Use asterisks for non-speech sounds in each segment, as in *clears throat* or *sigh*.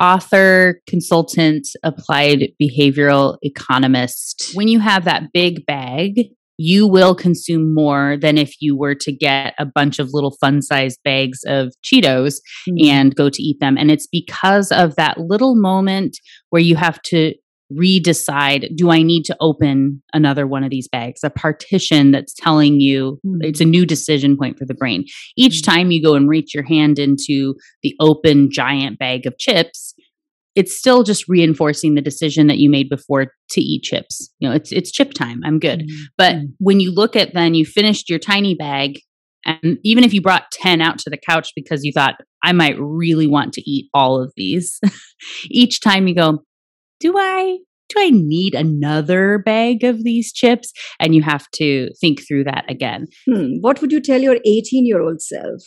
author, consultant, applied behavioral economist. When you have that big bag, you will consume more than if you were to get a bunch of little fun sized bags of Cheetos mm-hmm. and go to eat them. And it's because of that little moment where you have to redecide do I need to open another one of these bags? A partition that's telling you mm-hmm. it's a new decision point for the brain. Each mm-hmm. time you go and reach your hand into the open giant bag of chips, it's still just reinforcing the decision that you made before to eat chips. You know, it's it's chip time. I'm good. Mm-hmm. But mm. when you look at then you finished your tiny bag and even if you brought 10 out to the couch because you thought I might really want to eat all of these, *laughs* each time you go, do I do I need another bag of these chips? And you have to think through that again. Hmm. What would you tell your 18 year old self?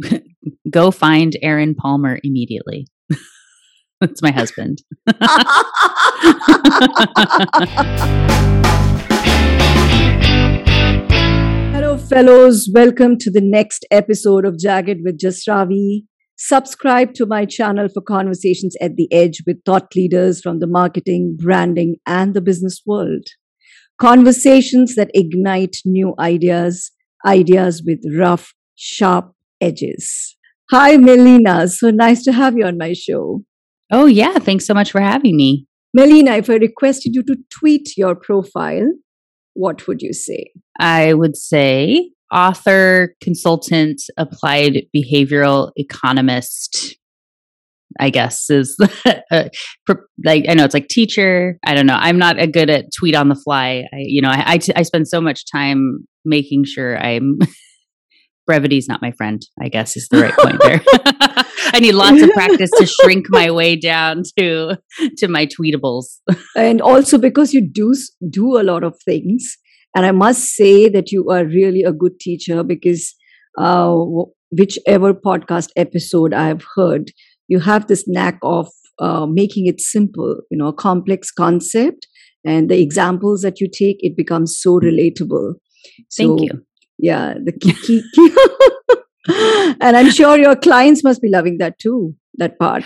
*laughs* Go find Aaron Palmer immediately. *laughs* That's my husband. *laughs* Hello, fellows. Welcome to the next episode of Jagged with Jasravi. Subscribe to my channel for conversations at the edge with thought leaders from the marketing, branding, and the business world. Conversations that ignite new ideas, ideas with rough, sharp edges. Hi, Melina. So nice to have you on my show. Oh, yeah. Thanks so much for having me. Melina, if I requested you to tweet your profile, what would you say? I would say author, consultant, applied behavioral economist. I guess is *laughs* uh, like I know it's like teacher. I don't know. I'm not a good at tweet on the fly. I, you know, I, I, t- I spend so much time making sure I'm *laughs* brevity is not my friend. I guess is the right point there. *laughs* I need lots of practice to shrink my way down to to my tweetables. and also because you do do a lot of things, and I must say that you are really a good teacher because uh, whichever podcast episode I've heard, you have this knack of uh, making it simple, you know, a complex concept. And the examples that you take, it becomes so relatable. So, Thank you. Yeah, the key, key, key. *laughs* and I'm sure your clients must be loving that too, that part.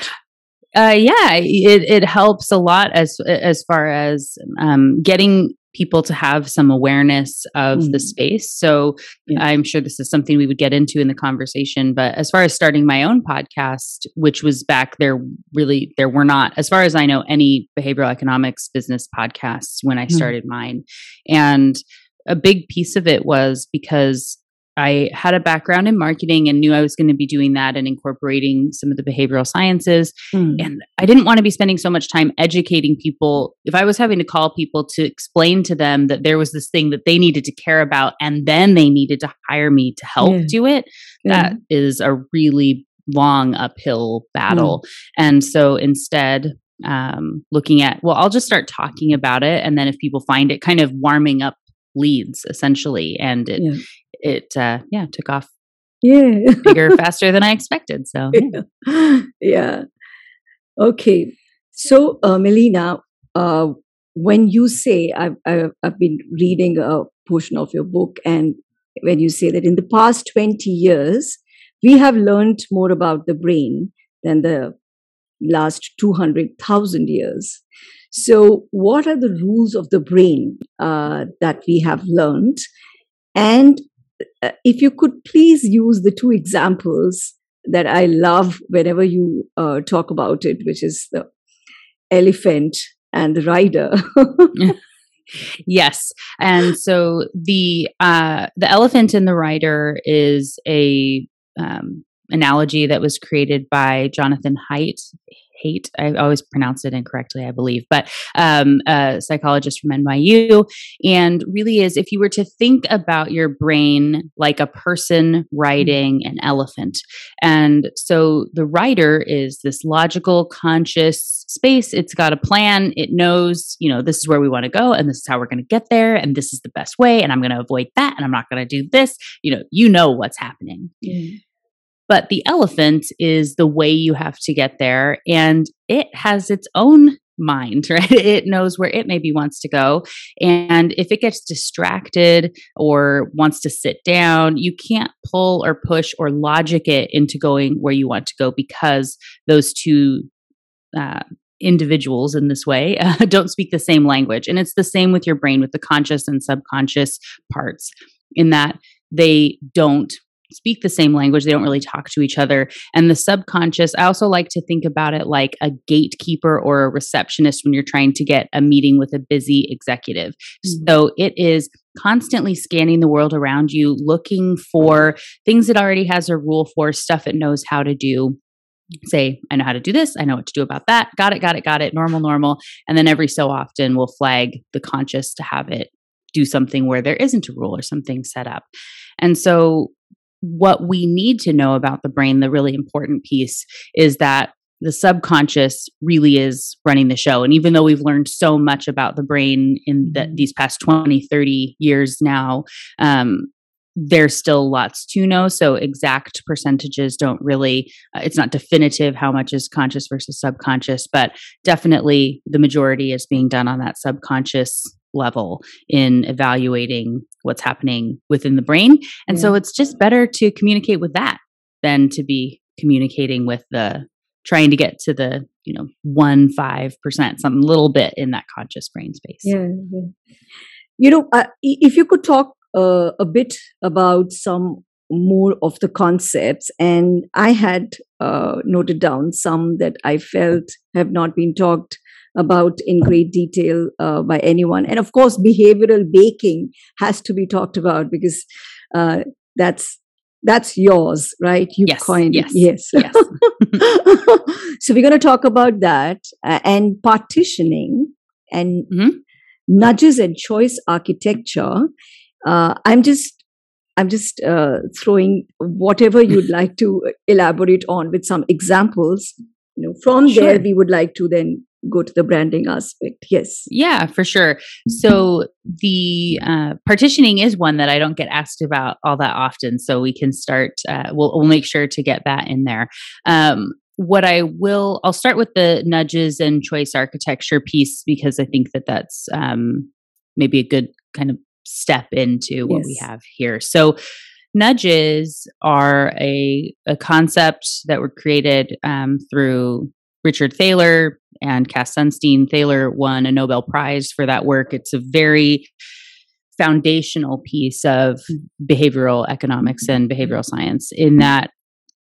Uh, yeah, it, it helps a lot as as far as um, getting people to have some awareness of mm. the space. So yeah. I'm sure this is something we would get into in the conversation. But as far as starting my own podcast, which was back there, really, there were not, as far as I know, any behavioral economics business podcasts when I mm. started mm. mine. And a big piece of it was because I had a background in marketing and knew I was going to be doing that and incorporating some of the behavioral sciences. Mm. And I didn't want to be spending so much time educating people. If I was having to call people to explain to them that there was this thing that they needed to care about and then they needed to hire me to help yeah. do it, yeah. that is a really long uphill battle. Mm. And so instead, um, looking at, well, I'll just start talking about it. And then if people find it kind of warming up leads essentially and it yeah. It uh yeah took off yeah. *laughs* bigger faster than i expected so yeah, *laughs* yeah. okay. So uh, melina uh when you say I've, I've i've been reading a portion of your book and when you say that in the past 20 years we have learned more about the brain than the last 200,000 years. So, what are the rules of the brain uh, that we have learned? And if you could please use the two examples that I love whenever you uh, talk about it, which is the elephant and the rider. *laughs* yes, and so the uh, the elephant and the rider is a um, analogy that was created by Jonathan Haidt hate. I always pronounce it incorrectly, I believe, but um, a psychologist from NYU. And really is if you were to think about your brain like a person riding an elephant. And so the rider is this logical, conscious space. It's got a plan. It knows, you know, this is where we want to go and this is how we're going to get there. And this is the best way. And I'm going to avoid that. And I'm not going to do this. You know, you know what's happening. Mm. But the elephant is the way you have to get there, and it has its own mind, *laughs* right? It knows where it maybe wants to go. And if it gets distracted or wants to sit down, you can't pull or push or logic it into going where you want to go because those two uh, individuals in this way uh, *laughs* don't speak the same language. And it's the same with your brain, with the conscious and subconscious parts, in that they don't speak the same language. They don't really talk to each other. And the subconscious, I also like to think about it like a gatekeeper or a receptionist when you're trying to get a meeting with a busy executive. Mm-hmm. So it is constantly scanning the world around you, looking for things it already has a rule for, stuff it knows how to do say, I know how to do this. I know what to do about that. Got it, got it, got it. Normal, normal. And then every so often we'll flag the conscious to have it do something where there isn't a rule or something set up. And so, what we need to know about the brain, the really important piece is that the subconscious really is running the show. And even though we've learned so much about the brain in the, mm-hmm. these past 20, 30 years now, um, there's still lots to know. So exact percentages don't really, uh, it's not definitive how much is conscious versus subconscious, but definitely the majority is being done on that subconscious level in evaluating what's happening within the brain. And yeah. so it's just better to communicate with that than to be communicating with the trying to get to the you know one five percent some little bit in that conscious brain space yeah, yeah. you know uh, if you could talk uh, a bit about some more of the concepts and i had uh, noted down some that i felt have not been talked about in great detail uh, by anyone and of course behavioral baking has to be talked about because uh, that's that's yours right you yes, coined yes, it yes, yes. *laughs* *laughs* so we're going to talk about that uh, and partitioning and mm-hmm. nudges and choice architecture uh, i'm just i'm just uh, throwing whatever you'd like to elaborate on with some examples you know from sure. there we would like to then go to the branding aspect yes yeah for sure so the uh, partitioning is one that i don't get asked about all that often so we can start uh, we'll, we'll make sure to get that in there um, what i will i'll start with the nudges and choice architecture piece because i think that that's um, maybe a good kind of step into what yes. we have here. So, nudges are a, a concept that were created um, through Richard Thaler and Cass Sunstein. Thaler won a Nobel Prize for that work. It's a very foundational piece of behavioral economics and behavioral science in that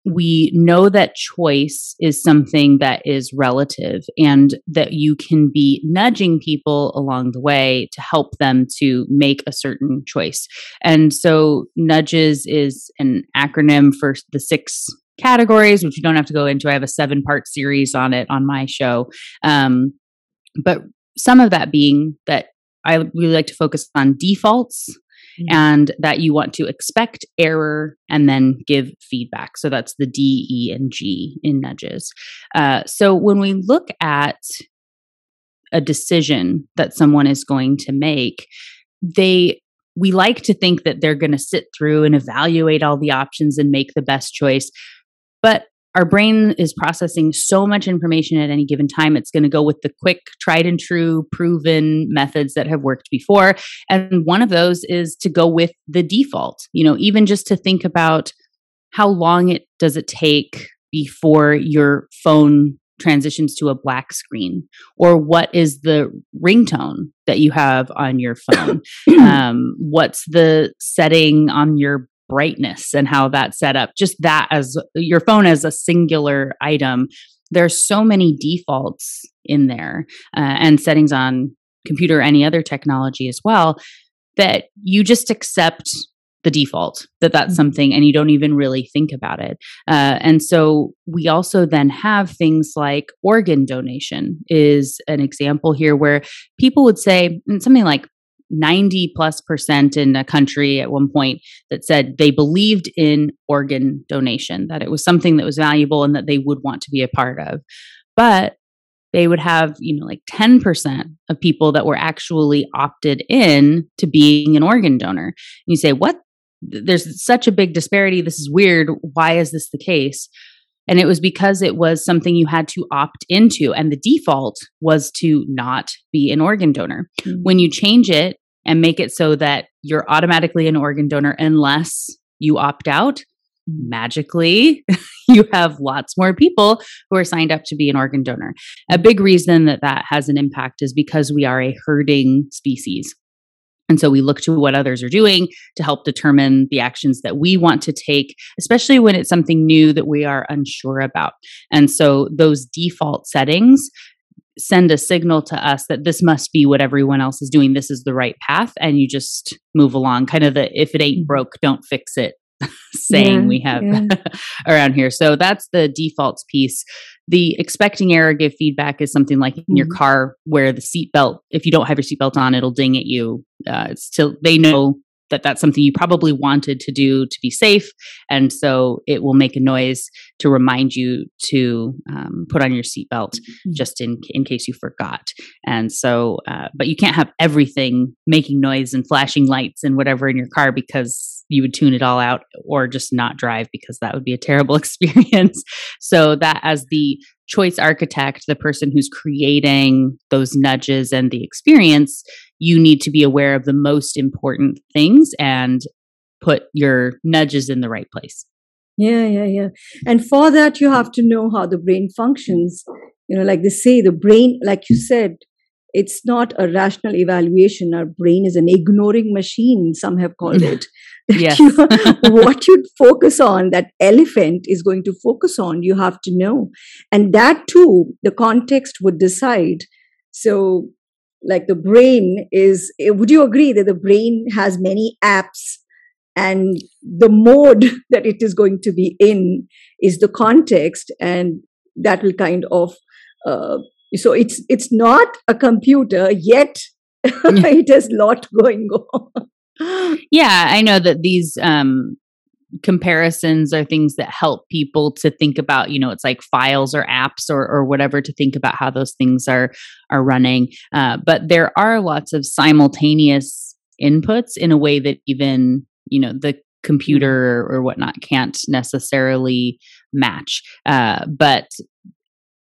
we know that choice is something that is relative and that you can be nudging people along the way to help them to make a certain choice. And so, nudges is an acronym for the six categories, which you don't have to go into. I have a seven part series on it on my show. Um, but some of that being that I really like to focus on defaults mm-hmm. and that you want to expect error and then give feedback. So that's the D, E, and G in nudges. Uh, so when we look at a decision that someone is going to make, they we like to think that they're going to sit through and evaluate all the options and make the best choice. But our brain is processing so much information at any given time. It's going to go with the quick, tried and true, proven methods that have worked before. And one of those is to go with the default, you know, even just to think about how long it does it take before your phone transitions to a black screen or what is the ringtone that you have on your phone *clears throat* um, what's the setting on your brightness and how that's set up. Just that as your phone as a singular item. There's so many defaults in there uh, and settings on computer, any other technology as well, that you just accept the default that that's mm-hmm. something and you don't even really think about it uh, and so we also then have things like organ donation is an example here where people would say something like 90 plus percent in a country at one point that said they believed in organ donation, that it was something that was valuable and that they would want to be a part of. But they would have, you know, like 10% of people that were actually opted in to being an organ donor. And you say, what? There's such a big disparity. This is weird. Why is this the case? And it was because it was something you had to opt into. And the default was to not be an organ donor. Mm-hmm. When you change it and make it so that you're automatically an organ donor unless you opt out, magically *laughs* you have lots more people who are signed up to be an organ donor. A big reason that that has an impact is because we are a herding species. And so we look to what others are doing to help determine the actions that we want to take, especially when it's something new that we are unsure about. And so those default settings send a signal to us that this must be what everyone else is doing. This is the right path. And you just move along, kind of the if it ain't mm-hmm. broke, don't fix it *laughs* saying yeah, we have yeah. *laughs* around here. So that's the defaults piece. The expecting error give feedback is something like in mm-hmm. your car where the seatbelt, if you don't have your seatbelt on, it'll ding at you. Uh, it's still, they know that that's something you probably wanted to do to be safe. And so it will make a noise to remind you to um, put on your seatbelt mm-hmm. just in, in case you forgot. And so, uh, but you can't have everything making noise and flashing lights and whatever in your car because you would tune it all out or just not drive because that would be a terrible *laughs* experience. so that as the choice architect, the person who's creating those nudges and the experience, you need to be aware of the most important things and put your nudges in the right place. Yeah, yeah, yeah. And for that, you have to know how the brain functions. You know, like they say, the brain, like you said, it's not a rational evaluation. Our brain is an ignoring machine, some have called *laughs* it. Yes. you, *laughs* what you focus on, that elephant is going to focus on, you have to know. And that too, the context would decide. So, like the brain is, eh, would you agree that the brain has many apps and the mode *laughs* that it is going to be in is the context and that will kind of uh, so it's it's not a computer yet *laughs* it has lot going on *gasps* yeah, I know that these um, comparisons are things that help people to think about you know it's like files or apps or, or whatever to think about how those things are are running uh, but there are lots of simultaneous inputs in a way that even you know the computer or, or whatnot can't necessarily match uh, but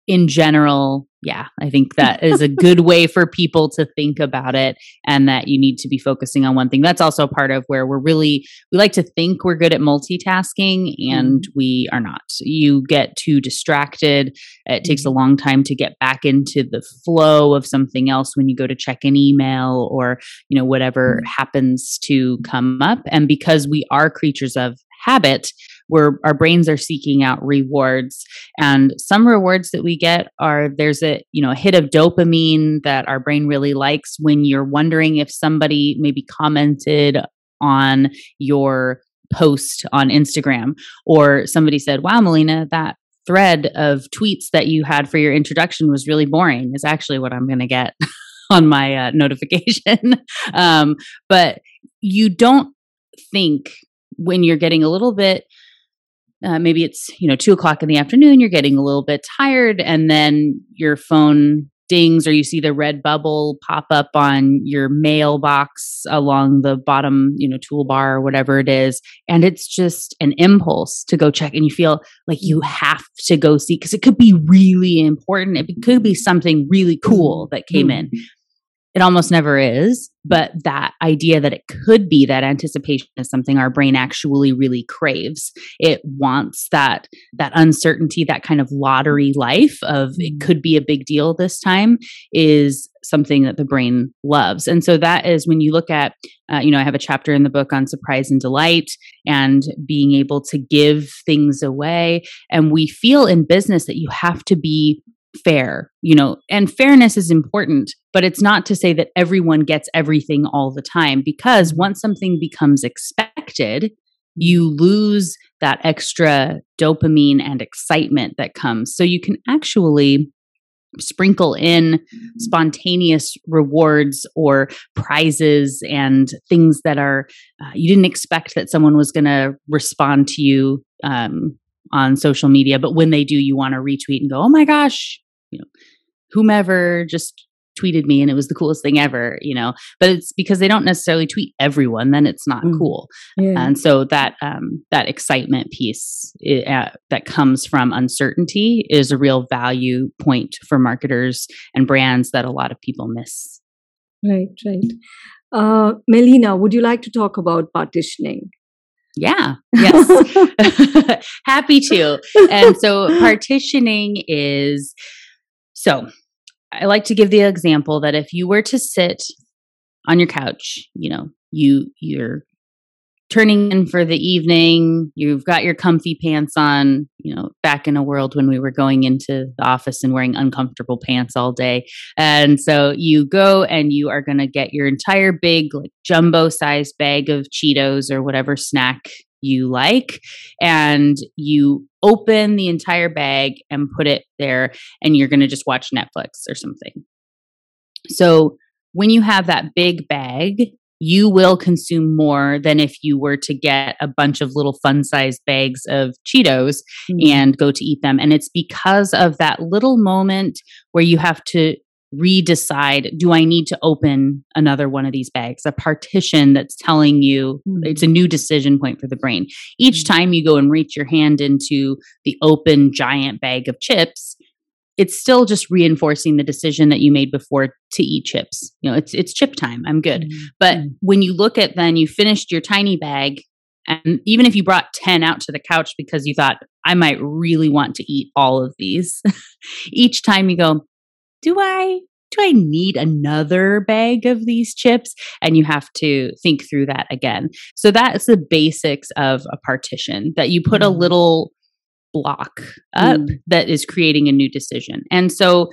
in general yeah, I think that is a good way for people to think about it and that you need to be focusing on one thing. That's also part of where we're really, we like to think we're good at multitasking and mm-hmm. we are not. You get too distracted. It takes a mm-hmm. long time to get back into the flow of something else when you go to check an email or, you know, whatever mm-hmm. happens to come up. And because we are creatures of habit, where our brains are seeking out rewards. And some rewards that we get are there's a you know a hit of dopamine that our brain really likes when you're wondering if somebody maybe commented on your post on Instagram. Or somebody said wow Melina that thread of tweets that you had for your introduction was really boring is actually what I'm going to get *laughs* on my uh, notification. *laughs* Um, but you don't think when you're getting a little bit uh, maybe it's you know two o'clock in the afternoon you're getting a little bit tired and then your phone dings or you see the red bubble pop up on your mailbox along the bottom you know toolbar or whatever it is and it's just an impulse to go check and you feel like you have to go see because it could be really important it could be something really cool that came in mm-hmm. It almost never is, but that idea that it could be that anticipation is something our brain actually really craves. It wants that that uncertainty, that kind of lottery life of it mm-hmm. could be a big deal this time is something that the brain loves. And so that is when you look at, uh, you know, I have a chapter in the book on surprise and delight and being able to give things away. And we feel in business that you have to be fair, you know, and fairness is important, but it's not to say that everyone gets everything all the time because once something becomes expected, you lose that extra dopamine and excitement that comes. So you can actually sprinkle in spontaneous rewards or prizes and things that are uh, you didn't expect that someone was going to respond to you um, on social media but when they do you want to retweet and go oh my gosh you know, whomever just tweeted me and it was the coolest thing ever, you know. But it's because they don't necessarily tweet everyone, then it's not mm. cool. Yeah. And so that um, that excitement piece it, uh, that comes from uncertainty is a real value point for marketers and brands that a lot of people miss. Right, right. Uh, Melina, would you like to talk about partitioning? Yeah, yes. *laughs* Happy to. And so *laughs* partitioning is so I like to give the example that if you were to sit on your couch, you know, you you're turning in for the evening, you've got your comfy pants on, you know, back in a world when we were going into the office and wearing uncomfortable pants all day. And so you go and you are going to get your entire big like jumbo sized bag of Cheetos or whatever snack you like and you open the entire bag and put it there and you're going to just watch Netflix or something. So when you have that big bag, you will consume more than if you were to get a bunch of little fun sized bags of Cheetos mm-hmm. and go to eat them. And it's because of that little moment where you have to redecide do I need to open another one of these bags? A partition that's telling you mm-hmm. it's a new decision point for the brain. Each mm-hmm. time you go and reach your hand into the open giant bag of chips, it's still just reinforcing the decision that you made before to eat chips. You know, it's it's chip time. I'm good. Mm-hmm. But mm. when you look at then you finished your tiny bag and even if you brought 10 out to the couch because you thought I might really want to eat all of these, *laughs* each time you go, do I do I need another bag of these chips? And you have to think through that again. So that's the basics of a partition that you put mm. a little block up mm. that is creating a new decision. And so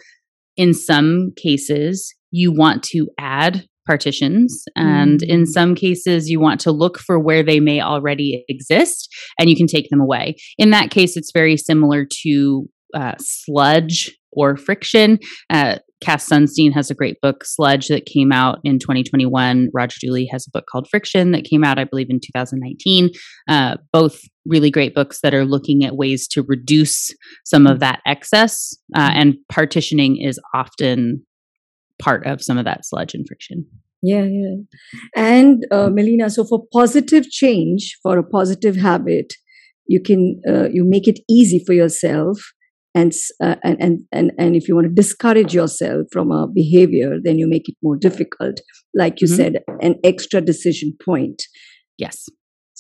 in some cases, you want to add partitions. And mm. in some cases, you want to look for where they may already exist and you can take them away. In that case, it's very similar to uh, sludge or friction. Uh, Cass Sunstein has a great book, Sludge, that came out in 2021. Roger Dooley has a book called Friction that came out, I believe, in 2019. Uh, both really great books that are looking at ways to reduce some of that excess. Uh, and partitioning is often part of some of that sludge and friction. Yeah, yeah. And uh, Melina, so for positive change, for a positive habit, you can uh, you make it easy for yourself and, uh, and and and if you want to discourage yourself from a behavior then you make it more difficult like you mm-hmm. said an extra decision point yes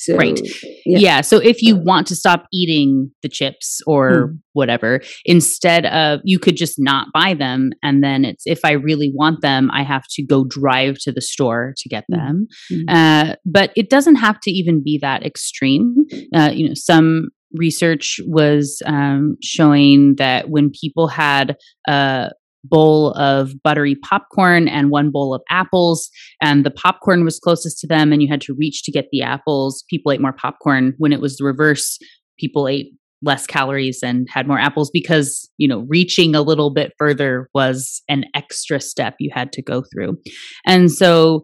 so, right. Yeah. yeah. So if you want to stop eating the chips or mm. whatever, instead of you could just not buy them. And then it's if I really want them, I have to go drive to the store to get mm. them. Mm. Uh, but it doesn't have to even be that extreme. Uh, you know, some research was um, showing that when people had a bowl of buttery popcorn and one bowl of apples, and the popcorn was closest to them, and you had to reach to get the apples, people ate more popcorn. When it was the reverse, people ate less calories and had more apples because you know reaching a little bit further was an extra step you had to go through and so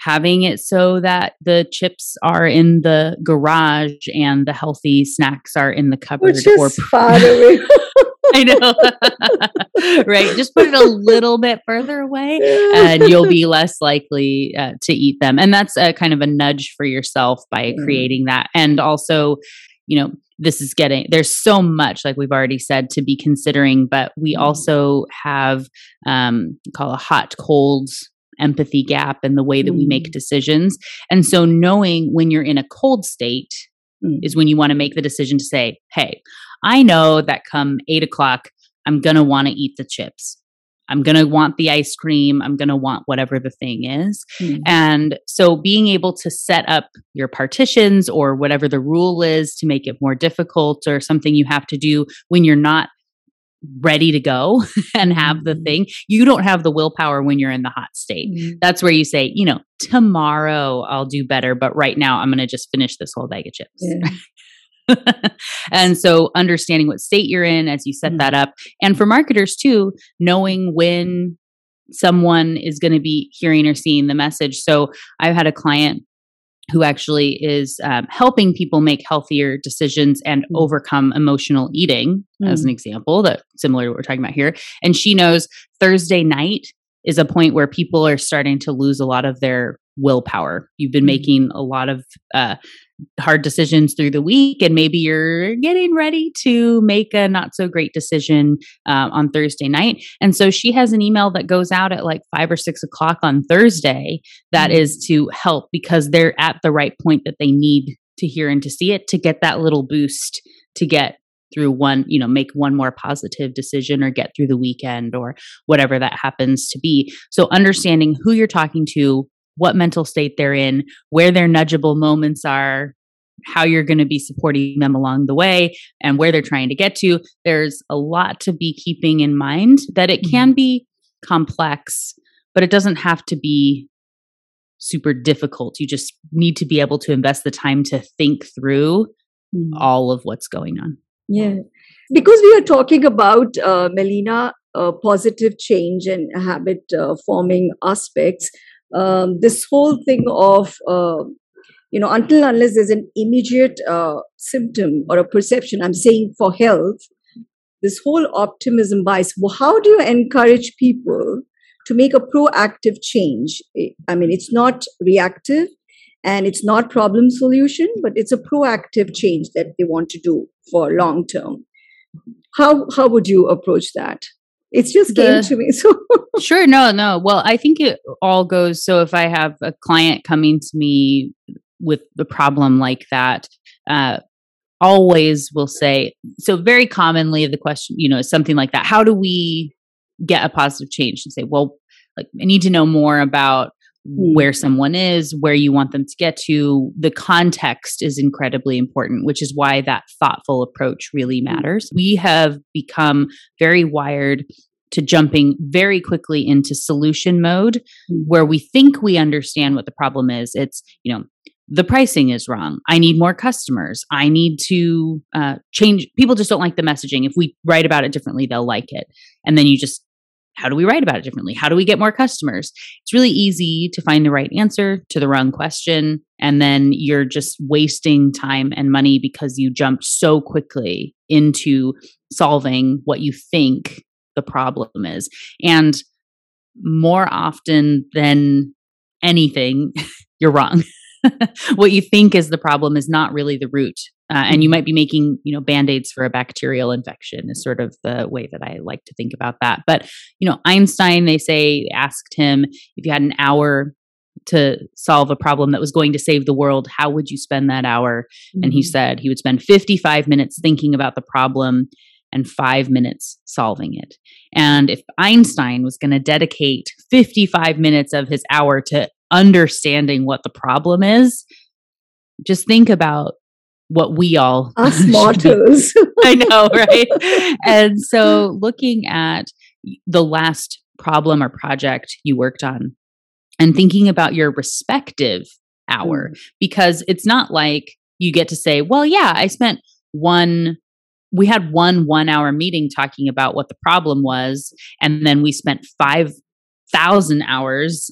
having it so that the chips are in the garage and the healthy snacks are in the cupboard Which is or *laughs* far. *laughs* I know. *laughs* right. Just put it a little bit further away and you'll be less likely uh, to eat them. And that's a kind of a nudge for yourself by mm. creating that. And also, you know, this is getting there's so much like we've already said to be considering but we mm. also have um call a hot cold empathy gap in the way that we make mm. decisions. And so knowing when you're in a cold state mm. is when you want to make the decision to say, hey, I know that come eight o'clock, I'm going to want to eat the chips. I'm going to want the ice cream. I'm going to want whatever the thing is. Mm. And so being able to set up your partitions or whatever the rule is to make it more difficult or something you have to do when you're not ready to go *laughs* and have the mm-hmm. thing. You don't have the willpower when you're in the hot state. Mm-hmm. That's where you say, you know, tomorrow I'll do better, but right now I'm going to just finish this whole bag of chips. Yeah. *laughs* and so understanding what state you're in as you set mm-hmm. that up. And for marketers too, knowing when someone is going to be hearing or seeing the message. So I've had a client who actually is um, helping people make healthier decisions and mm. overcome emotional eating, mm. as an example, that similar to what we're talking about here. And she knows Thursday night is a point where people are starting to lose a lot of their willpower. You've been mm-hmm. making a lot of uh, hard decisions through the week, and maybe you're getting ready to make a not so great decision uh, on Thursday night. And so she has an email that goes out at like five or six o'clock on Thursday that mm-hmm. is to help because they're at the right point that they need to hear and to see it to get that little boost to get through one, you know, make one more positive decision or get through the weekend or whatever that happens to be. So understanding who you're talking to, what mental state they're in, where their nudgeable moments are, how you're going to be supporting them along the way and where they're trying to get to. There's a lot to be keeping in mind that it can mm-hmm. be complex, but it doesn't have to be super difficult. You just need to be able to invest the time to think through mm. all of what's going on. Yeah. Because we are talking about, uh, Melina, uh, positive change and habit uh, forming aspects, um, this whole thing of, uh, you know, until unless there's an immediate uh, symptom or a perception, I'm saying for health, this whole optimism bias, well, how do you encourage people to make a proactive change? I mean, it's not reactive and it's not problem solution but it's a proactive change that they want to do for long term how how would you approach that it's just came the, to me *laughs* so sure no no well i think it all goes so if i have a client coming to me with a problem like that uh, always will say so very commonly the question you know is something like that how do we get a positive change and say well like i need to know more about. Where someone is, where you want them to get to. The context is incredibly important, which is why that thoughtful approach really hmm. matters. We have become very wired to jumping very quickly into solution mode hmm. where we think we understand what the problem is. It's, you know, the pricing is wrong. I need more customers. I need to uh, change. People just don't like the messaging. If we write about it differently, they'll like it. And then you just how do we write about it differently? How do we get more customers? It's really easy to find the right answer to the wrong question. And then you're just wasting time and money because you jumped so quickly into solving what you think the problem is. And more often than anything, *laughs* you're wrong. *laughs* what you think is the problem is not really the root uh, and you might be making you know band-aids for a bacterial infection is sort of the way that i like to think about that but you know einstein they say asked him if you had an hour to solve a problem that was going to save the world how would you spend that hour mm-hmm. and he mm-hmm. said he would spend 55 minutes thinking about the problem and five minutes solving it. And if Einstein was going to dedicate 55 minutes of his hour to understanding what the problem is, just think about what we all *laughs* us mortals. *laughs* I know, *laughs* right? and so looking at the last problem or project you worked on and thinking about your respective hour mm. because it's not like you get to say, well, yeah, I spent one we had one 1 hour meeting talking about what the problem was and then we spent 5000 hours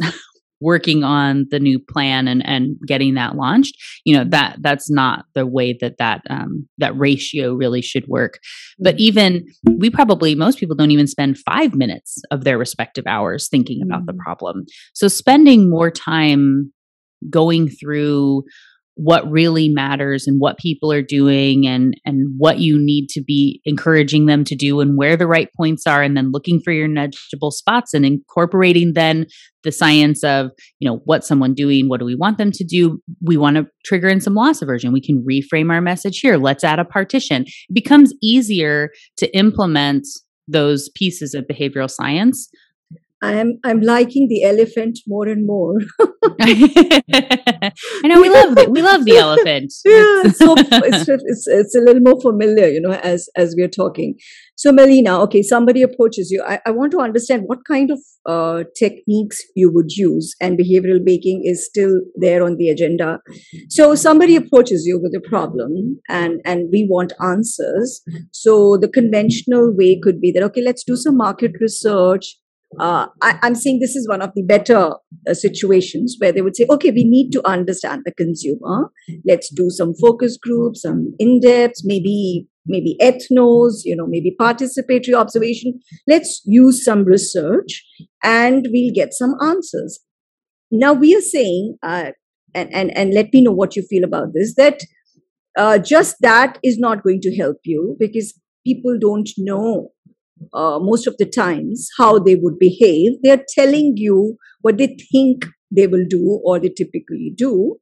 working on the new plan and and getting that launched you know that that's not the way that that um, that ratio really should work but mm-hmm. even we probably most people don't even spend five minutes of their respective hours thinking about the mm-hmm. problem so spending more time going through what really matters and what people are doing and and what you need to be encouraging them to do and where the right points are and then looking for your nudgeable spots and incorporating then the science of you know what someone doing what do we want them to do? We want to trigger in some loss aversion. We can reframe our message here. Let's add a partition. It becomes easier to implement those pieces of behavioral science I'm I'm liking the elephant more and more. *laughs* I know we love the, we love the elephant. *laughs* yeah, so it's, it's it's a little more familiar, you know, as as we're talking. So Melina, okay, somebody approaches you. I, I want to understand what kind of uh, techniques you would use, and behavioral baking is still there on the agenda. So somebody approaches you with a problem, and and we want answers. So the conventional way could be that okay, let's do some market research uh, I, am saying this is one of the better uh, situations where they would say, okay, we need to understand the consumer. Let's do some focus groups, some in-depth, maybe maybe ethnos, you know, maybe participatory observation. Let's use some research, and we'll get some answers. Now we are saying, uh, and and and let me know what you feel about this. That uh, just that is not going to help you because people don't know uh, most of the times how they would behave. They're telling you what they think they will do or they typically do.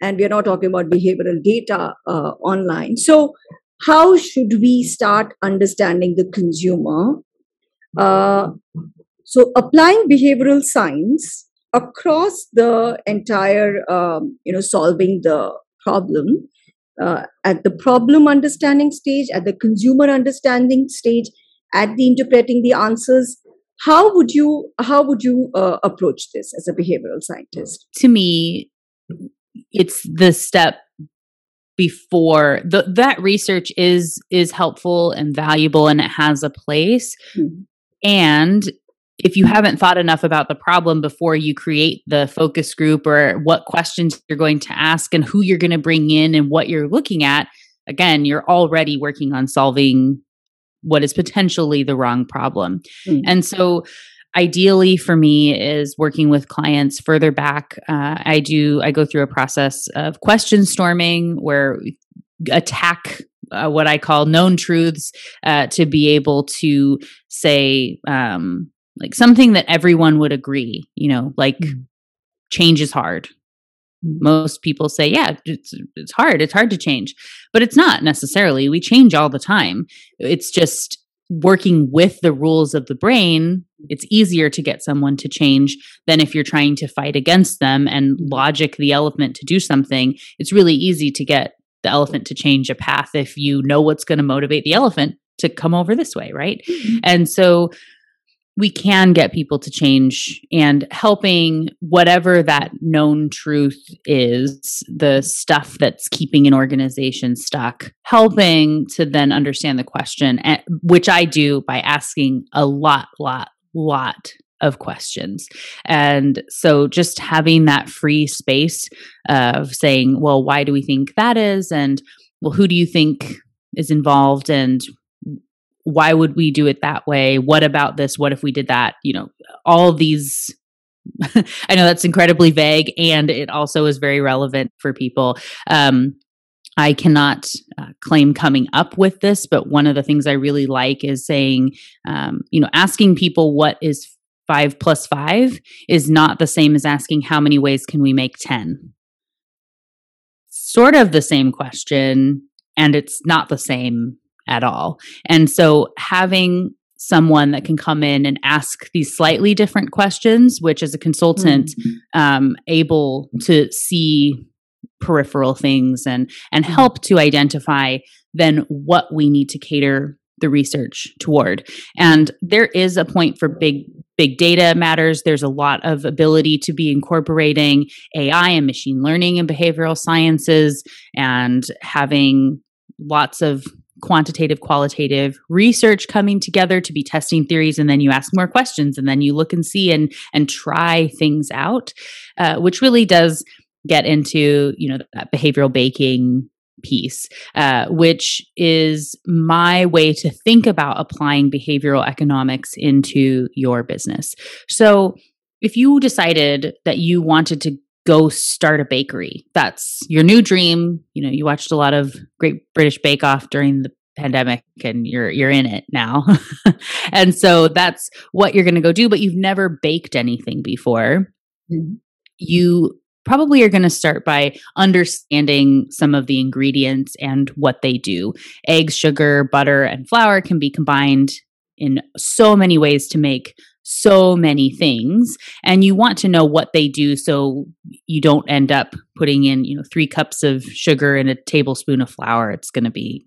And we're not talking about behavioral data uh, online. So, how should we start understanding the consumer? Uh, so, applying behavioral science across the entire, um, you know, solving the problem uh, at the problem understanding stage, at the consumer understanding stage, at the interpreting the answers how would you how would you uh, approach this as a behavioral scientist to me it's the step before the, that research is is helpful and valuable and it has a place mm-hmm. and if you haven't thought enough about the problem before you create the focus group or what questions you're going to ask and who you're going to bring in and what you're looking at again you're already working on solving what is potentially the wrong problem. Mm. And so ideally for me is working with clients further back uh, i do i go through a process of question storming where attack uh, what i call known truths uh, to be able to say um, like something that everyone would agree you know like mm. change is hard most people say yeah it's it's hard it's hard to change. But it's not necessarily. We change all the time. It's just working with the rules of the brain it's easier to get someone to change than if you're trying to fight against them and logic the elephant to do something. It's really easy to get the elephant to change a path if you know what's going to motivate the elephant to come over this way right? Mm-hmm. and so we can get people to change and helping whatever that known truth is, the stuff that's keeping an organization stuck, helping to then understand the question, eh, which I do by asking a lot, lot, lot of questions. And so just having that free space of saying, well, why do we think that is? And well, who do you think is involved? And why would we do it that way? What about this? What if we did that? You know, all these *laughs* I know that's incredibly vague and it also is very relevant for people. Um, I cannot uh, claim coming up with this, but one of the things I really like is saying, um, you know, asking people what is five plus five is not the same as asking how many ways can we make 10. Sort of the same question, and it's not the same at all. And so having someone that can come in and ask these slightly different questions, which as a consultant, mm-hmm. um, able to see peripheral things and and mm-hmm. help to identify then what we need to cater the research toward. And there is a point for big big data matters. There's a lot of ability to be incorporating AI and machine learning and behavioral sciences and having lots of quantitative, qualitative research coming together to be testing theories, and then you ask more questions, and then you look and see and and try things out, uh, which really does get into you know that behavioral baking piece, uh, which is my way to think about applying behavioral economics into your business. So if you decided that you wanted to go start a bakery. That's your new dream. You know, you watched a lot of Great British Bake Off during the pandemic and you're you're in it now. *laughs* and so that's what you're going to go do, but you've never baked anything before. Mm-hmm. You probably are going to start by understanding some of the ingredients and what they do. Eggs, sugar, butter, and flour can be combined in so many ways to make so many things and you want to know what they do so you don't end up putting in you know 3 cups of sugar and a tablespoon of flour. It's going to be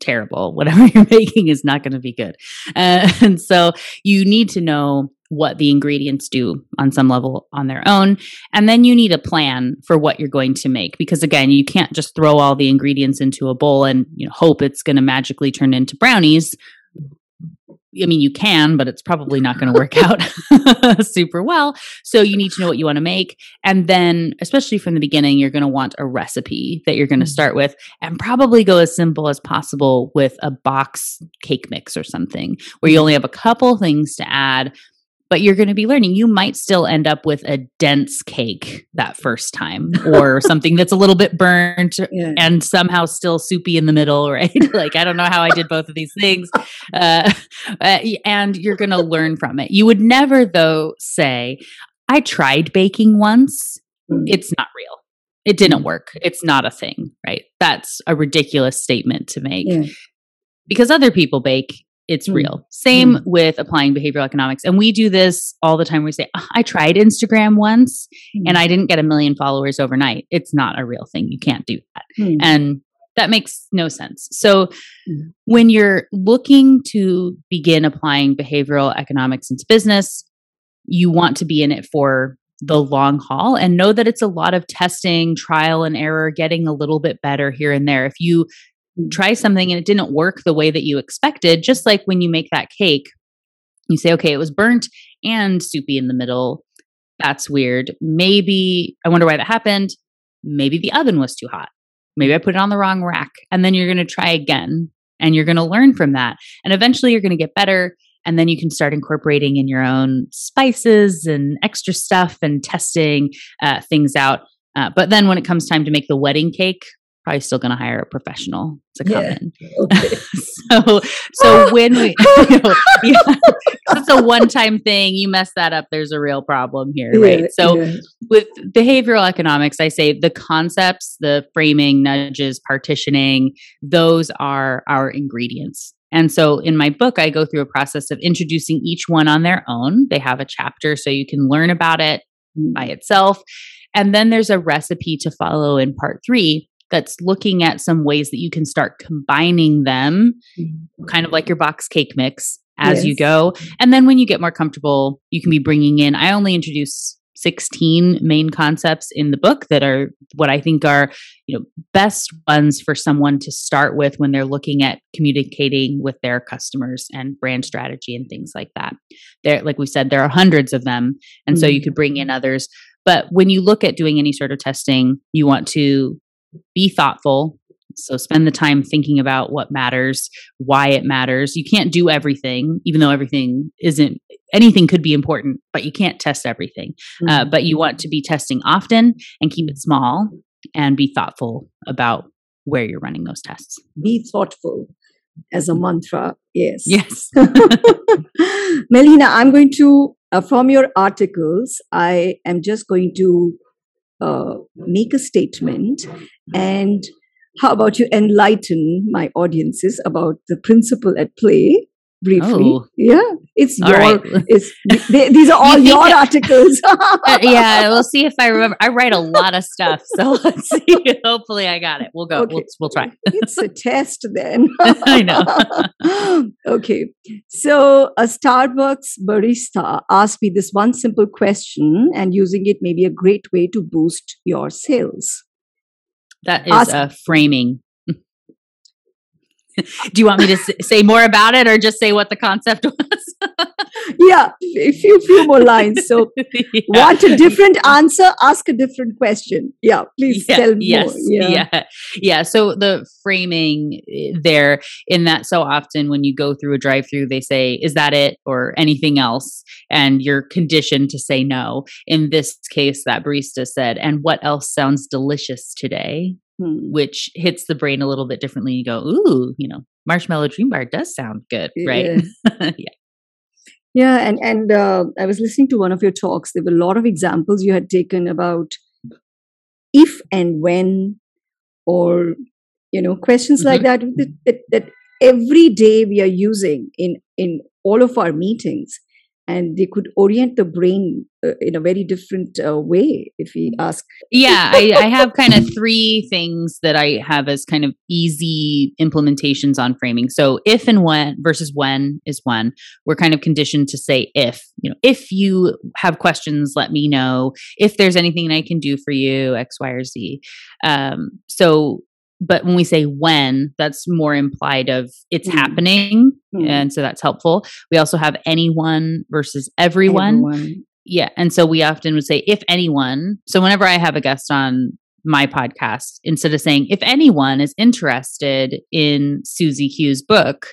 terrible. *laughs* Whatever you're making is not going to be good. Uh, *laughs* and so you need to know what the ingredients do on some level on their own and then you need a plan for what you're going to make because again you can't just throw all the ingredients into a bowl and you know hope it's going to magically turn into brownies I mean, you can, but it's probably not going to work out *laughs* super well. So you need to know what you want to make. And then, especially from the beginning, you're going to want a recipe that you're going to mm. start with and probably go as simple as possible with a box cake mix or something where you only have a couple things to add but you're going to be learning. You might still end up with a dense cake that first time or *laughs* something that's a little bit burnt yeah. and somehow still soupy in the middle, *laughs* right? like, I don't know how I did both of these things. Uh, *laughs* uh, and you're going to learn from it. You would never, though, say, I tried baking once. Mm. It's not real. It didn't mm. work. It's not a thing, right? That's a ridiculous statement to make. Yeah. Because other people bake it's mm. real. Same mm. with applying behavioral economics. And we do this all the time. We say, oh, I tried Instagram once mm. and I didn't get a million followers overnight. It's not a real thing. You can't do that. Mm. And that makes no sense. So mm. when you're looking to begin applying behavioral economics into business, you want to be in it for the long haul and know that it's a lot of testing, trial and error, getting a little bit better here and there. If you try something and it didn't work the way that you expected, just like when you make that cake, you say, okay, it was burnt and soupy in the middle. That's weird. Maybe I wonder why that happened. Maybe the oven was too hot. Maybe I put it on the wrong rack. And then you're going to try again and you're going to learn from that. And eventually you're going to get better. And then you can start incorporating in your own spices and extra stuff and testing uh, things out. Uh, but then when it comes time to make the wedding cake, probably still going to hire a professional to come yeah. in. *laughs* Okay. *laughs* so, so *laughs* when we, you know, oh yeah, it's a one-time thing. You mess that up, there's a real problem here, yeah, right? So, with behavioral economics, I say the concepts, the framing, nudges, partitioning, those are our ingredients. And so in my book, I go through a process of introducing each one on their own. They have a chapter so you can learn about it by itself. And then there's a recipe to follow in part three that's looking at some ways that you can start combining them, mm-hmm. kind of like your box cake mix as yes. you go. And then when you get more comfortable, you can be bringing in, I only introduce 16 main concepts in the book that are what I think are, you know, best ones for someone to start with when they're looking at communicating with their customers and brand strategy and things like that. There like we said there are hundreds of them and mm-hmm. so you mm-hmm. could bring in others, but when you look at doing any sort of testing, you want to be thoughtful. So spend the time thinking about what matters, why it matters. You can't do everything, even though everything isn't, anything could be important, but you can't test everything. Uh, mm-hmm. Uh, but you want to be testing often and keep it small and be thoughtful about where you're running those tests. Be thoughtful as a mantra. Yes. Yes. *laughs* Melina, I'm going to, uh, from your articles, I am just going to uh, make a statement and how about you enlighten my audiences about the principle at play briefly. Oh. Yeah, it's all your. Right. *laughs* It's they, these are *laughs* all your *laughs* articles. uh, yeah, we'll see if I remember. I write a lot of stuff, so let's see. Hopefully, I got it. We'll go. Okay. We'll, we'll try. it's a test then. I know. okay, so a Starbucks barista asked me this one simple question, and using it may be a great way to boost your sales. That is Ask- a framing *laughs* do you want me to say more about it or just say what the concept *laughs* was? yeah, a few few more lines. So, *laughs* yeah. want a different answer? Ask a different question. Yeah, please yeah, tell yes, more. Yeah. yeah, yeah. So the framing eh, there in that so often when you go through a drive-through, they say, "Is that it?" or anything else, and you're conditioned to say no. In this case, that barista said, "And what else sounds delicious today?" Hmm. which hits the brain a little bit differently. You go, ooh, you know, marshmallow dream bar does sound good, right? *laughs* yeah. Yeah, and and uh, I was listening to one of your talks. There were a lot of examples you had taken about if and when, or you know, questions mm-hmm. like that, that, that that every day we are using in in all of our meetings and they could orient the brain uh, in a very different uh, way if we ask. Yeah I, I, have kind of three things that i have as kind of easy implementations on framing. So if and when versus when is when we're kind of conditioned to say if you know if you have questions let me know. If there's anything i can do for you x y or z. Um, so but when we say when, that's more implied of it's mm. happening. Mm. And so that's helpful. We also have anyone versus everyone. everyone. Yeah. And so we often would say, if anyone. So whenever I have a guest on my podcast, instead of saying, if anyone is interested in Susie Hugh's book,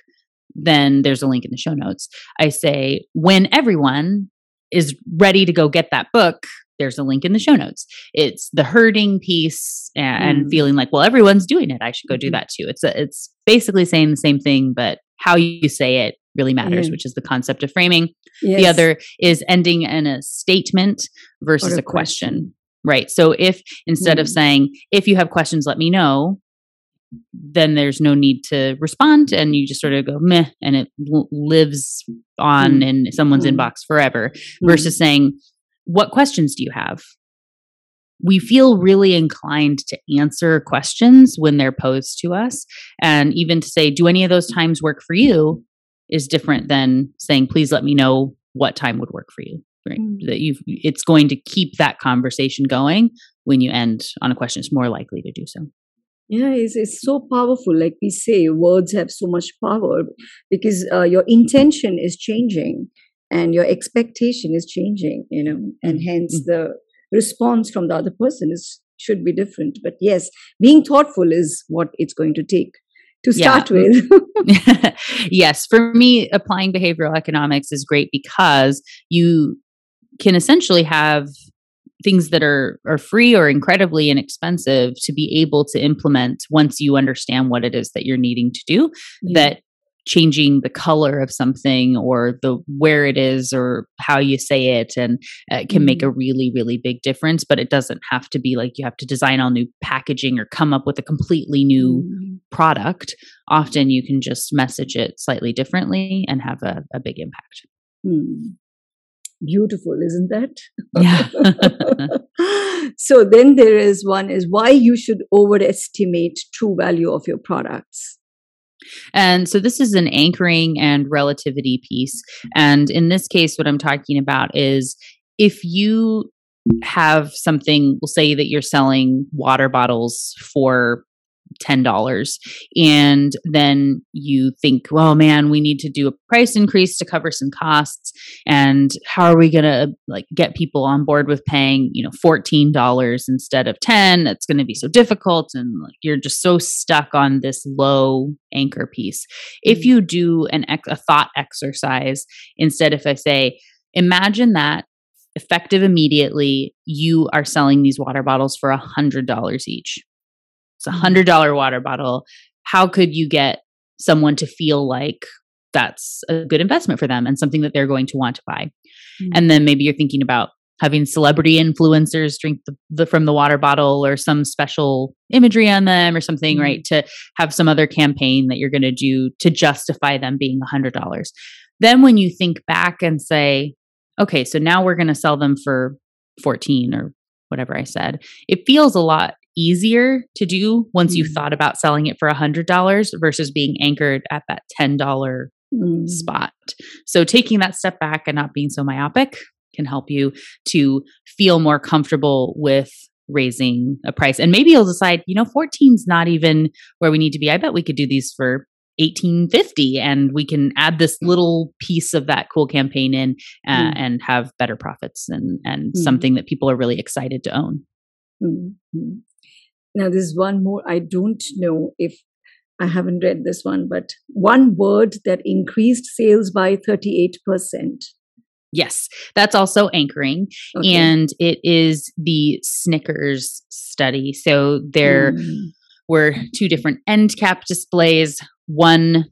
then there's a link in the show notes. I say, when everyone is ready to go get that book, there's a link in the show notes. It's the herding piece and, mm. feeling like, well, everyone's doing it. I should go do mm-hmm. that too. It's a, it's basically saying the same thing, but how you say it really matters, mm. which is the concept of framing. Yes. The other is ending in a statement versus a, a question. question. Right. So if instead mm. of saying, if you have questions, let me know, then there's no need to respond and you just sort of go meh and it lives on mm. in someone's mm. inbox forever mm. versus saying what questions do you have? We feel really inclined to answer questions when they're posed to us. And even to say do any of those times work for you? is different than saying please let me know what time would work for you. Right? Mm. that you it's going to keep that conversation going when you end on a question. It's more likely to do so. Yeah it's, it's so powerful. Like we say words have so much power because uh, your intention is changing and your expectation is changing you know and mm-hmm. hence mm-hmm. the response from the other person is should be different but yes being thoughtful is what it's going to take to start yeah. with *laughs* yes for me applying behavioral economics is great because you can essentially have things that are are free or incredibly inexpensive to be able to implement once you understand what it is that you're needing to do yeah. that changing the color of something or the where it is or how you say it and uh, can mm make a mm-hmm. really really big difference but it doesn't have to be like you have to design all new packaging or come up with a completely new mm product. Often you can just message it slightly differently and have a, a big impact. Mm beautiful isn't that? Yeah. *laughs* *laughs* So then there is one is why you should overestimate true value of your products and so this is an anchoring and relativity piece. And in this case what i'm talking about is if you have something we'll say that you're selling water bottles for $10 and then you think well man we need to do a price increase to cover some costs. And how are we going to like get people on board with paying you know $14 instead of 10 that's going to be so difficult and like you're just so stuck on this low anchor piece. If mm. you do an ex- a thought exercise instead if i say imagine that effective immediately you are selling these water bottles for a hundred dollars each it's a hundred dollar water bottle. How could you get someone to feel like that's a good investment for them and something that they're going to want to buy? Mm-hmm. And then maybe you're thinking about having celebrity influencers drink the, the, from the water bottle or some special imagery on them or something, mm-hmm. right? To have some other campaign that you're going to do to justify them being a hundred dollars. Then when you think back and say, okay, so now we're going to sell them for 14 or whatever I said, it feels a lot easier to do once mm. you've thought about selling it for a $100 versus being anchored at that $10 mm. spot. So taking that step back and not being so myopic can help you to feel more comfortable with raising a price. And maybe you'll decide, you know, 14's not even where we need to be. I bet we could do these for 1850 and we can add this little piece of that cool campaign in uh, mm. and have better profits and and mm. something that people are really excited to own. Mm-hmm. Now, there's one more. I don't know if I haven't read this one, but one word that increased sales by 38%. Yes, that's also anchoring. Okay. And it is the Snickers study. So there mm. were two different end cap displays. One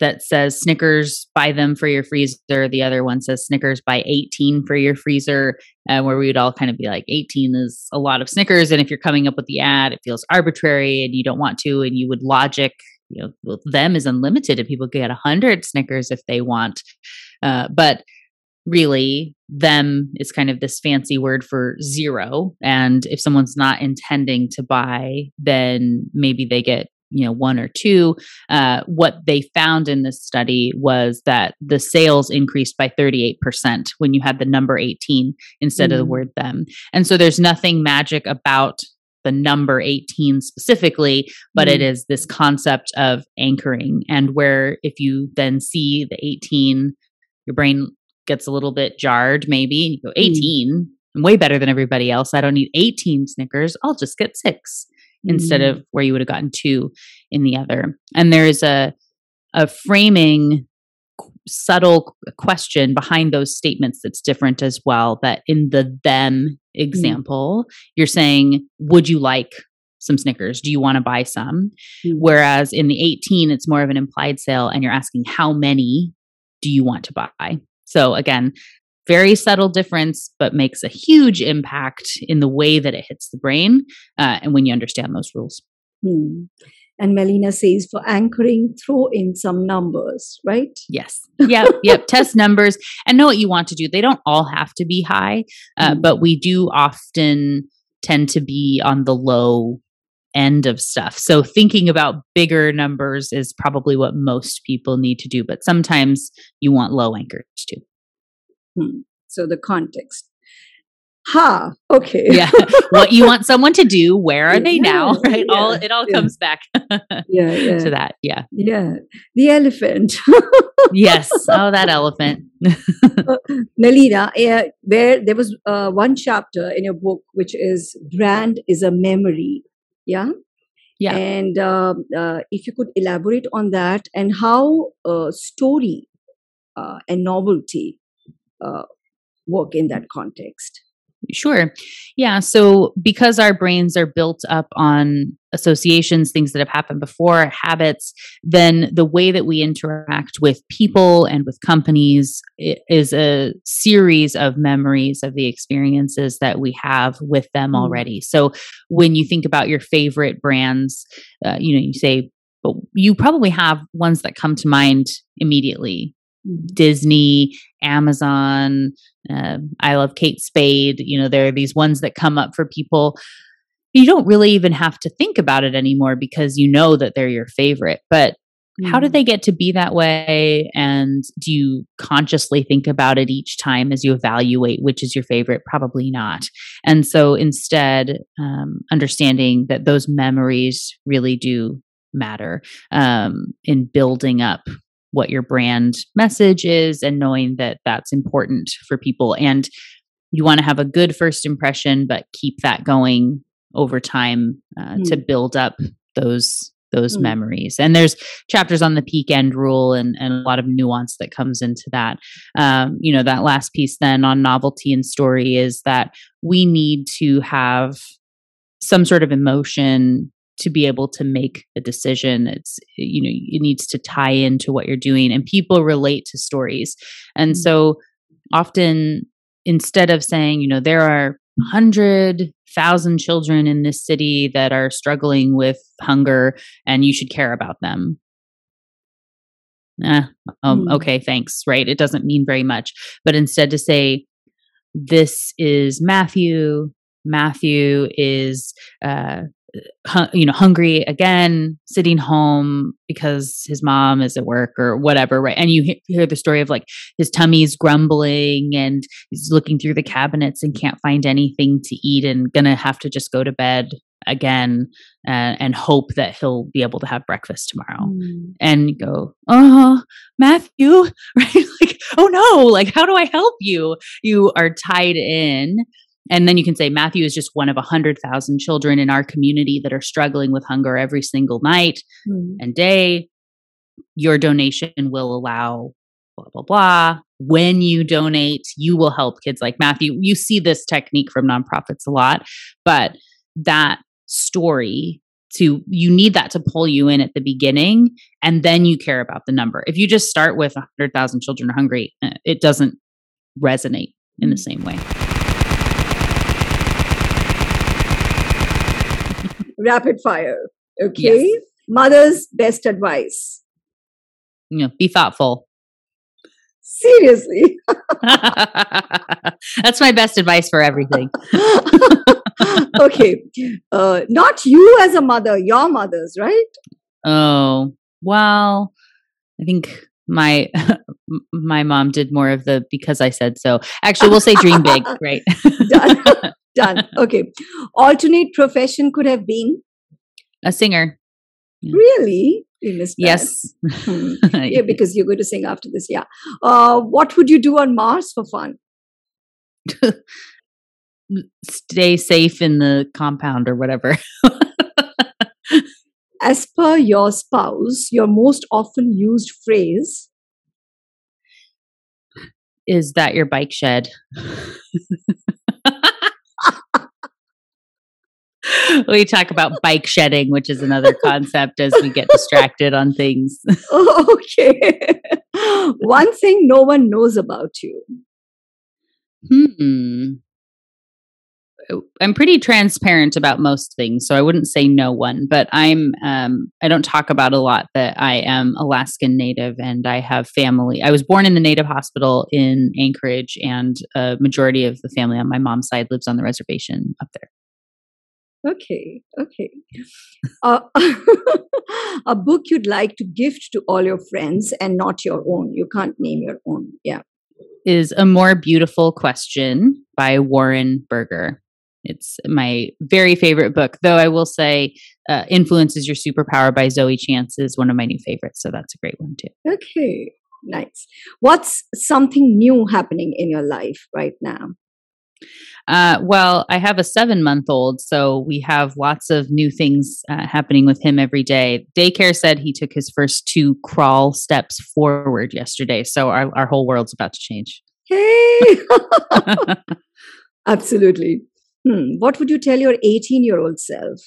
that says Snickers, buy them for your freezer. The other one says Snickers, buy 18 for your freezer, uh, where we would all kind of be like, 18 is a lot of Snickers. And if you're coming up with the ad, it feels arbitrary and you don't want to, and you would logic, you know, well, them is unlimited and people get 100 Snickers if they want. Uh, but really, them is kind of this fancy word for zero. And if someone's not intending to buy, then maybe they get you know one or two uh, what they found in this study was that the sales increased by 38% when you had the number 18 instead mm. of the mm. word them and so there's nothing magic about the number 18 specifically, but mm. it is this concept of anchoring. And where if you then see the 18, your brain gets a little bit jarred, maybe. You go, 18, mm. I'm way better than everybody else. I don't need 18 Snickers. I'll just get six mm. instead of where you would have gotten two in the other. And there's a, a framing subtle question behind those statements that's different as well. That in the them mm. example, mm. you're saying, Would you like some Snickers? Do you want to buy some? Mm. Whereas in the 18, it's more of an implied sale and you're asking, How many do you want to buy? So again, very subtle difference, but makes a huge impact in the way that it hits the brain uh, and when you understand those rules. Hmm. And Melina says for anchoring, throw in some numbers, right? Yes. Yep. yep. Test numbers and know what you want to do. They don't all have to be high, uh, mm. but we do often tend to be on the low end of stuff. So thinking about bigger numbers is probably what most people need to do, but sometimes you want low anchors too. Hmm. So the context. Ha! Okay. Yeah. What you want *laughs* someone to do where are they yeah, now *laughs* right? yeah, all it all yeah. comes back yeah, *laughs* yeah. to that yeah. Yeah. The elephant. Yes. Oh that elephant. Uh, melina uh, there there was uh, one chapter in your book which is brand is a memory yeah? Yeah. And um, uh, if you could elaborate on that and how uh, story uh, and novelty work in that context Sure. Yeah. So, because our brains are built up on associations, things that have happened before, habits, then the way that we interact with people and with companies is a series of memories of the experiences that we have with them mm-hmm. already. So, when you think about your favorite brands, uh, you know, you say, but you probably have ones that come to mind immediately Disney, Amazon, uh, I love Kate Spade. You know, there are these ones that come up for people. You don't really even have to think about it anymore because you know that they're your favorite. But how did mm. they get to be that way? And do you consciously think about it each time as you evaluate which is your favorite? Probably not. And so instead, um, understanding that those memories really do matter um, in building up what your brand message is and knowing that that's important for people and you want to have a good first impression but keep that going over time uh, mm. to build up those those mm. memories and there's chapters on the peak end rule and, and a lot of nuance that comes into that um, you know that last piece then on novelty and story is that we need to have some sort of emotion to be able to make a decision. It's you know it needs to tie into what you're doing and people relate to stories. And mm-hmm. so often instead of saying you know there are 100,000 children in this city that are struggling with hunger and you should care about them. Eh, um, mm. okay thanks right? It doesn't mean very much. But instead to say this is matthew matthew is uh, you know hungry again sitting home because his mom is at work or whatever right? And you hear the story of like his tummy's grumbling and he's looking through the cabinets and can't find anything to eat and gonna have to just go to bed again uh, and hope that he'll be able to have breakfast tomorrow. Mm. and go oh matthew *laughs* right? Like oh no like how do i help you? You are tied in and then you can say Matthew is just one of 100,000 children in our community that are struggling with hunger every single night mm. and day. Your donation will allow blah, blah, blah. When you donate, you will help kids like Matthew. You see this technique from nonprofits a lot, but that story to you need that to pull you in at the beginning and then you care about the number. If you just start with 100,000 children are hungry, eh, it doesn't resonate in the hmm. same way. Rapid fire. Okay. Yes. Mother's best advice. Yeah, be thoughtful. Seriously. *laughs* *laughs* That's my best advice for everything. *laughs* okay. Uh, not you as a mother, your mothers, right? Oh, well, I think my M- my mom did more of the because I said so. Actually, we'll say dream big, *laughs* right? Done. *laughs* Done. Okay. Alternate profession could have been a singer. Yeah. Really? Yes. Hmm. *laughs* yeah, because you're going to sing after this. Yeah. Uh, what would you do on Mars for fun? Stay safe in the compound or whatever. As per your spouse, your most often used phrase is that your bike shed? *laughs* we talk about bike shedding, which is another concept as we get distracted on things. *laughs* okay. One thing no one knows about you. Hmm. I'm pretty transparent about most things, so I wouldn't say no one, but I'm um, I don't talk about a lot that I am Alaskan Native and I have family. I was born in the Native Hospital in Anchorage, and a majority of the family on my mom's side lives on the reservation up there. Okay, okay. *laughs* Uh, *laughs* a book you'd like to gift to all your friends and not your own. You can't name your own. Yeah. Is a more beautiful question by Warren Berger. It's my very favorite book, though I will say uh, Influence is Your Superpower by Zoe Chance is one of my new favorites. So that's a great one too. Okay, nice. What's something new happening in your life right now? Uh, well, I have a seven month old, so we have lots of new things uh, happening with him every day. Daycare said he took his first two crawl steps forward yesterday, so our, our whole world's about to change. Hey! *laughs* *laughs* Absolutely. Hmm. What would you tell your 18 year old self?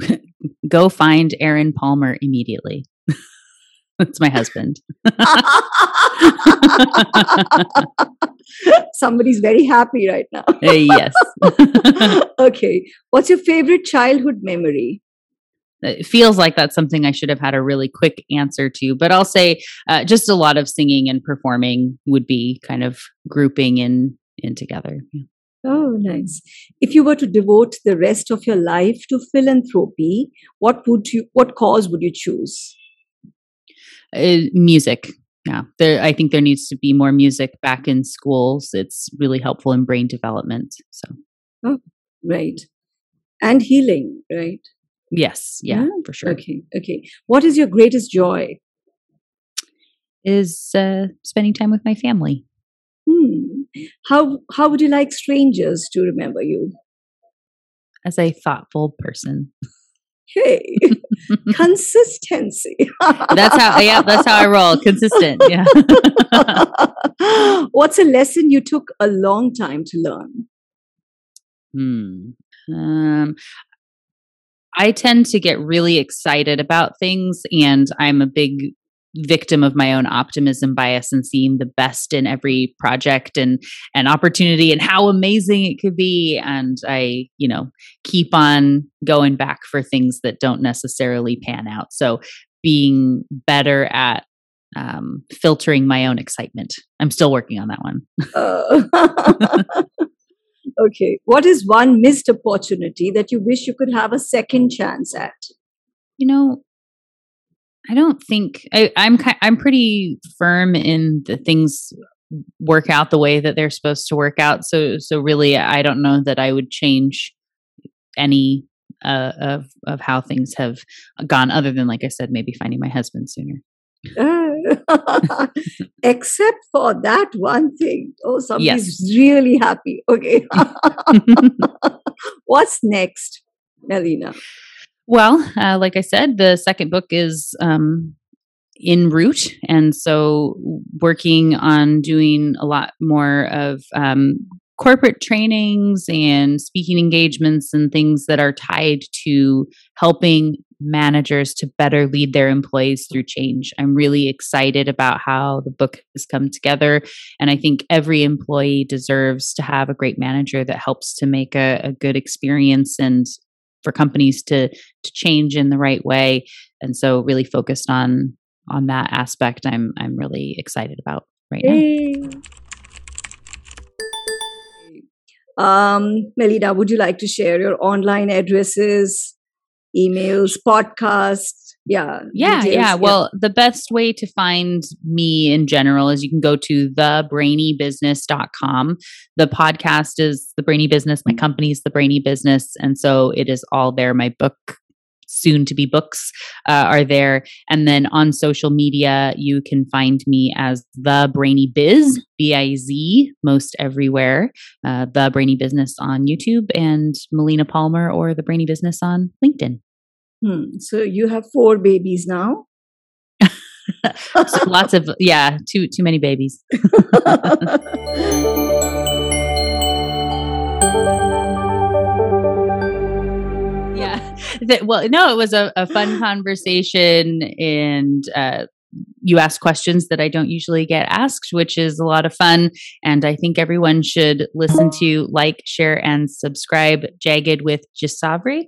*laughs* Go find Aaron Palmer immediately. *laughs* That's my husband. *laughs* Somebody's very happy right now. uh, yes. okay. What's your favorite childhood memory? It feels like that's something I should have had a really quick answer to, but I'll say uh, just a lot of singing and performing would be kind of grouping in in together. Yeah. Oh, nice. If you were to devote the rest of your life to philanthropy, what would you what cause would you choose? Uh, music. Yeah. There I think there needs to be more music back in schools. It's really helpful in brain development. So Oh, right. And healing, right? Yes, yeah, yeah, for sure. Okay, okay. What is your greatest joy? Is uh, spending time with my family. How how would you like strangers to remember you? As a thoughtful person. Hey, *laughs* consistency. that's how. Yeah, that's how I roll. Consistent. Yeah. *laughs* What's a lesson you took a long time to learn? Hmm. Um, I tend to get really excited about things, and I'm a big victim of my own optimism bias and seeing the best in every project and and opportunity and how amazing it could be. And i you know keep on going back for things that don't necessarily pan out. So being better at um, filtering my own excitement. I'm still working on that one. Uh, *laughs* *laughs* okay. What is one missed opportunity that you wish you could have a second chance at? You know I don't think I, I'm I'm pretty firm in the things work out the way that they're supposed to work out. So so really, I don't know that I would change any uh, of of how things have gone, other than like I said, maybe finding my husband sooner. *laughs* Except for that one thing. Oh, somebody's yes. really happy. Okay. *laughs* *laughs* What's next, Melina? Well, uh, like I said, the second book is um, in route. And so working on doing a lot more of um, corporate trainings and speaking engagements and things that are tied to helping managers to better lead their employees through change. I'm really excited about how the book has come together. And I think every employee deserves to have a great manager that helps to make a, a good experience and for companies to to change in the right way. And so really focused on on that aspect i'm i'm really excited about right now. Um melina would you like to share your online addresses emails podcasts yeah yeah yeah. Well the best way to find me in general is you can go to thebrainybusiness.com the podcast is the brainy business. My company is the brainy business. And so it is all there. My book soon to be books uh, are there. And then on social media, you can find me as The Brainy Biz, B I Z, most everywhere. Uh, the Brainy Business on YouTube and Melina Palmer or The Brainy Business on LinkedIn. Hmm. So you have four babies now? so lots of *laughs* yeah, too too many babies. *laughs* that, well, no, it was a, a fun *gasps* conversation, and uh, you asked questions that I don't usually get asked, which is a lot of fun. And I think everyone should listen to, like, share, and subscribe. Jagged with Jasavri.